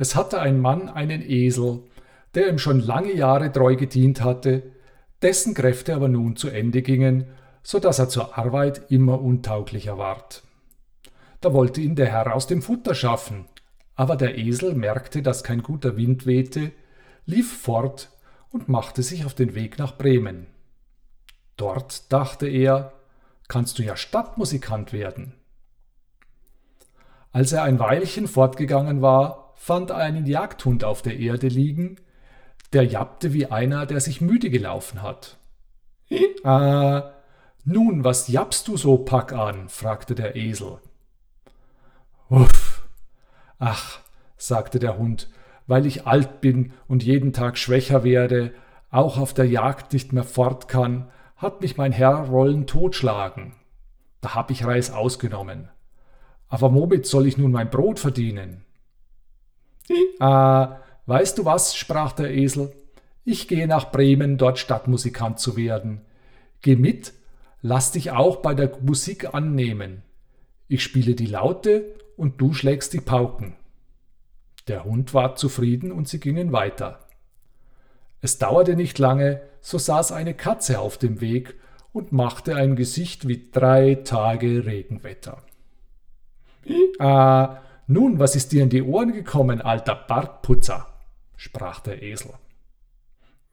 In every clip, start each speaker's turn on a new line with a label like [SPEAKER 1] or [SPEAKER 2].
[SPEAKER 1] Es hatte ein Mann einen Esel, der ihm schon lange Jahre treu gedient hatte, dessen Kräfte aber nun zu Ende gingen, so dass er zur Arbeit immer untauglicher ward. Da wollte ihn der Herr aus dem Futter schaffen, aber der Esel merkte, dass kein guter Wind wehte, lief fort und machte sich auf den Weg nach Bremen. Dort, dachte er, kannst du ja Stadtmusikant werden. Als er ein Weilchen fortgegangen war, fand einen Jagdhund auf der Erde liegen, der jappte wie einer, der sich müde gelaufen hat. Äh, nun, was jappst du so, Pack an? fragte der Esel. Uff. Ach, sagte der Hund, weil ich alt bin und jeden Tag schwächer werde, auch auf der Jagd nicht mehr fort kann, hat mich mein Herr Rollen totschlagen. Da hab ich Reis ausgenommen. Aber womit soll ich nun mein Brot verdienen? Ah, weißt du was, sprach der Esel, ich gehe nach Bremen, dort Stadtmusikant zu werden. Geh mit, lass dich auch bei der Musik annehmen. Ich spiele die Laute und du schlägst die Pauken. Der Hund war zufrieden und sie gingen weiter. Es dauerte nicht lange, so saß eine Katze auf dem Weg und machte ein Gesicht wie drei Tage Regenwetter. Ah, nun, was ist dir in die Ohren gekommen, alter Bartputzer? sprach der Esel.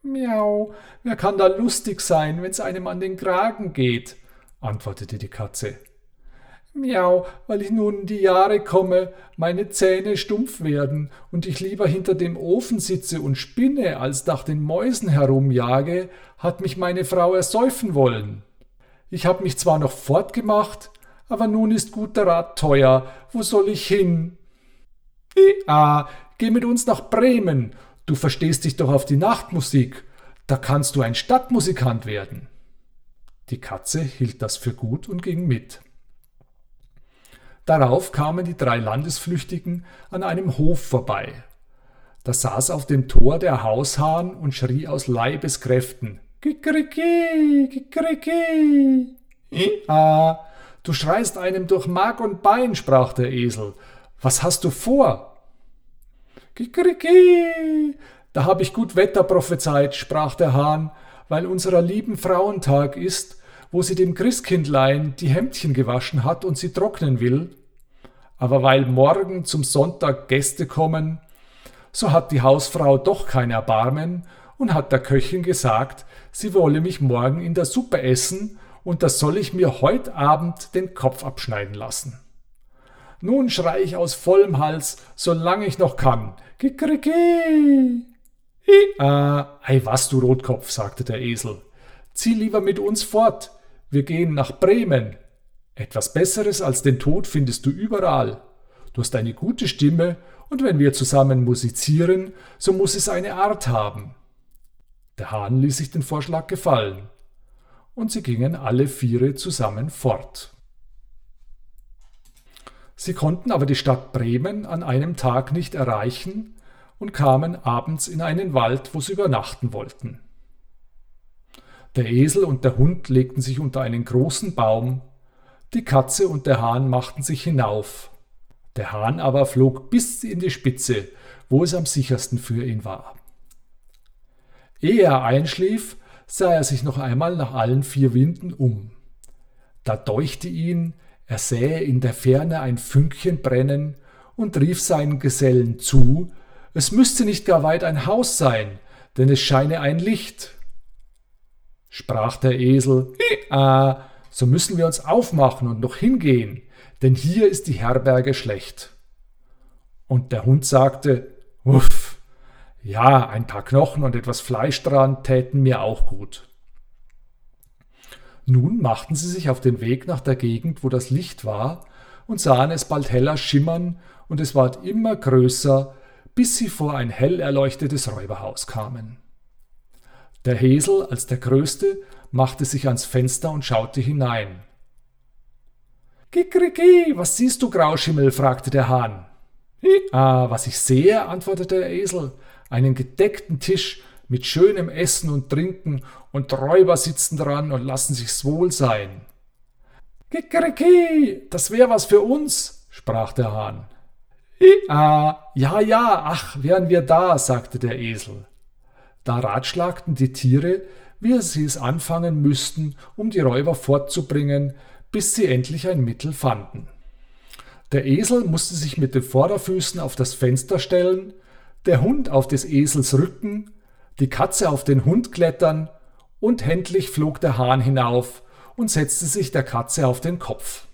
[SPEAKER 1] Miau, wer kann da lustig sein, wenn's einem an den Kragen geht? antwortete die Katze. Miau, weil ich nun in die Jahre komme, meine Zähne stumpf werden und ich lieber hinter dem Ofen sitze und spinne, als nach den Mäusen herumjage, hat mich meine Frau ersäufen wollen. Ich hab mich zwar noch fortgemacht, aber nun ist guter Rat teuer. Wo soll ich hin? Ah, geh mit uns nach Bremen. Du verstehst dich doch auf die Nachtmusik. Da kannst du ein Stadtmusikant werden. Die Katze hielt das für gut und ging mit. Darauf kamen die drei Landesflüchtigen an einem Hof vorbei. Da saß auf dem Tor der Haushahn und schrie aus Leibeskräften. Kikeriki, kikeriki. Ah, du schreist einem durch Mark und Bein, sprach der Esel. Was hast du vor? Kikeriki, da hab ich gut Wetter prophezeit, sprach der Hahn, weil unserer lieben Frauentag ist wo sie dem Christkindlein die Hemdchen gewaschen hat und sie trocknen will. Aber weil morgen zum Sonntag Gäste kommen, so hat die Hausfrau doch kein Erbarmen und hat der Köchin gesagt, sie wolle mich morgen in der Suppe essen und da soll ich mir heut Abend den Kopf abschneiden lassen. Nun schrei ich aus vollem Hals, solange ich noch kann. Kikeriki! Ah, ei was, du Rotkopf, sagte der Esel. Zieh lieber mit uns fort, wir gehen nach Bremen. Etwas Besseres als den Tod findest du überall. Du hast eine gute Stimme, und wenn wir zusammen musizieren, so muss es eine Art haben. Der Hahn ließ sich den Vorschlag gefallen, und sie gingen alle Viere zusammen fort. Sie konnten aber die Stadt Bremen an einem Tag nicht erreichen und kamen abends in einen Wald, wo sie übernachten wollten. Der Esel und der Hund legten sich unter einen großen Baum, die Katze und der Hahn machten sich hinauf. Der Hahn aber flog bis in die Spitze, wo es am sichersten für ihn war. Ehe er einschlief, sah er sich noch einmal nach allen vier Winden um. Da deuchte ihn, er sähe in der Ferne ein Fünkchen brennen und rief seinen Gesellen zu, es müsste nicht gar weit ein Haus sein, denn es scheine ein Licht sprach der Esel, ah, so müssen wir uns aufmachen und noch hingehen, denn hier ist die Herberge schlecht. Und der Hund sagte, Uff, ja, ein paar Knochen und etwas Fleisch dran täten mir auch gut. Nun machten sie sich auf den Weg nach der Gegend, wo das Licht war, und sahen es bald heller schimmern, und es ward immer größer, bis sie vor ein hell erleuchtetes Räuberhaus kamen. Der Hesel als der Größte machte sich ans Fenster und schaute hinein. Kikriki, was siehst du, Grauschimmel? fragte der Hahn. Ah, was ich sehe, antwortete der Esel, einen gedeckten Tisch mit schönem Essen und Trinken und Räuber sitzen dran und lassen sich's wohl sein. Kikeriki, das wär was für uns, sprach der Hahn. ah, ja, ja, ach, wären wir da, sagte der Esel. Da ratschlagten die Tiere, wie sie es anfangen müssten, um die Räuber fortzubringen, bis sie endlich ein Mittel fanden. Der Esel musste sich mit den Vorderfüßen auf das Fenster stellen, der Hund auf des Esels Rücken, die Katze auf den Hund klettern, und endlich flog der Hahn hinauf und setzte sich der Katze auf den Kopf.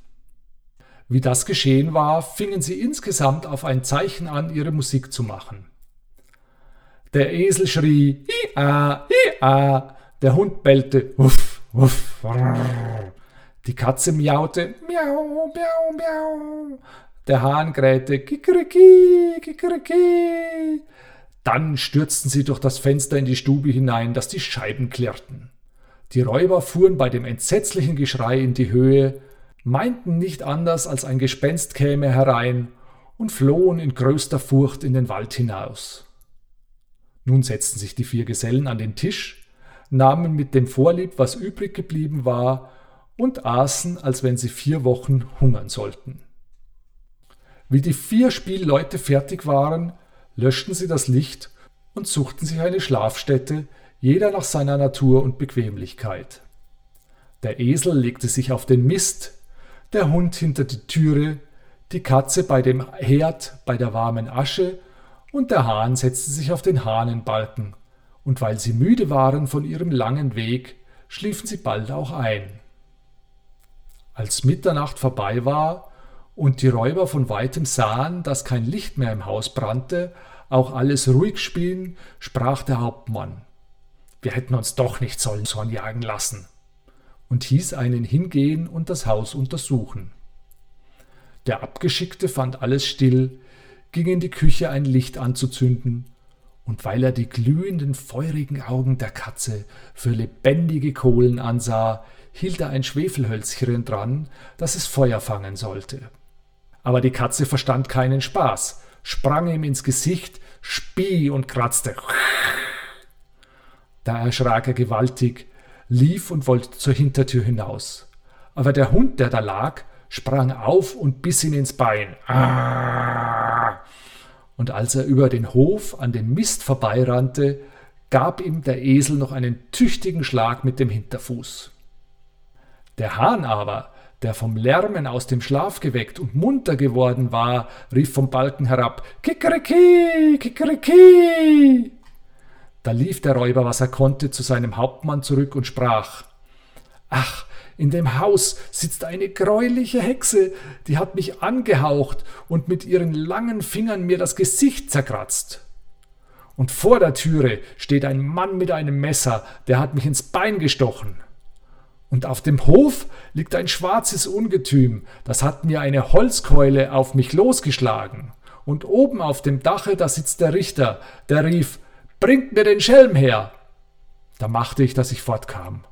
[SPEAKER 1] Wie das geschehen war, fingen sie insgesamt auf ein Zeichen an, ihre Musik zu machen. Der Esel schrie Ia, Ia, der Hund bellte Wuff, Wuff, die Katze miaute Miau, Miau, Miau, der Hahn krähte Kikeriki, Kikeriki. Dann stürzten sie durch das Fenster in die Stube hinein, dass die Scheiben klirrten. Die Räuber fuhren bei dem entsetzlichen Geschrei in die Höhe, meinten nicht anders, als ein Gespenst käme herein und flohen in größter Furcht in den Wald hinaus. Nun setzten sich die vier Gesellen an den Tisch, nahmen mit dem Vorlieb, was übrig geblieben war, und aßen, als wenn sie vier Wochen hungern sollten. Wie die vier Spielleute fertig waren, löschten sie das Licht und suchten sich eine Schlafstätte, jeder nach seiner Natur und Bequemlichkeit. Der Esel legte sich auf den Mist, der Hund hinter die Türe, die Katze bei dem Herd bei der warmen Asche und der Hahn setzte sich auf den Hahnenbalken, und weil sie müde waren von ihrem langen Weg, schliefen sie bald auch ein. Als Mitternacht vorbei war und die Räuber von weitem sahen, dass kein Licht mehr im Haus brannte, auch alles ruhig spielen, sprach der Hauptmann. Wir hätten uns doch nicht sollen Zorn jagen lassen und hieß einen hingehen und das Haus untersuchen. Der Abgeschickte fand alles still, ging in die Küche ein Licht anzuzünden, und weil er die glühenden, feurigen Augen der Katze für lebendige Kohlen ansah, hielt er ein Schwefelhölzchen dran, das es Feuer fangen sollte. Aber die Katze verstand keinen Spaß, sprang ihm ins Gesicht, spie und kratzte. Da erschrak er gewaltig, lief und wollte zur Hintertür hinaus. Aber der Hund, der da lag, sprang auf und biss ihn ins Bein. Ah! Und als er über den Hof an dem Mist vorbeirannte, gab ihm der Esel noch einen tüchtigen Schlag mit dem Hinterfuß. Der Hahn aber, der vom Lärmen aus dem Schlaf geweckt und munter geworden war, rief vom Balken herab Kikeriki, Kikeriki. Da lief der Räuber, was er konnte, zu seinem Hauptmann zurück und sprach Ach, in dem Haus sitzt eine greuliche Hexe, die hat mich angehaucht und mit ihren langen Fingern mir das Gesicht zerkratzt. Und vor der Türe steht ein Mann mit einem Messer, der hat mich ins Bein gestochen. Und auf dem Hof liegt ein schwarzes Ungetüm, das hat mir eine Holzkeule auf mich losgeschlagen. Und oben auf dem Dache, da sitzt der Richter, der rief Bringt mir den Schelm her! Da machte ich, dass ich fortkam.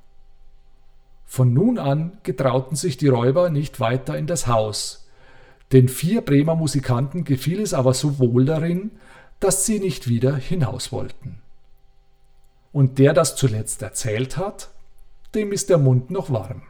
[SPEAKER 1] Von nun an getrauten sich die Räuber nicht weiter in das Haus. Den vier Bremer Musikanten gefiel es aber so wohl darin, dass sie nicht wieder hinaus wollten. Und der das zuletzt erzählt hat, dem ist der Mund noch warm.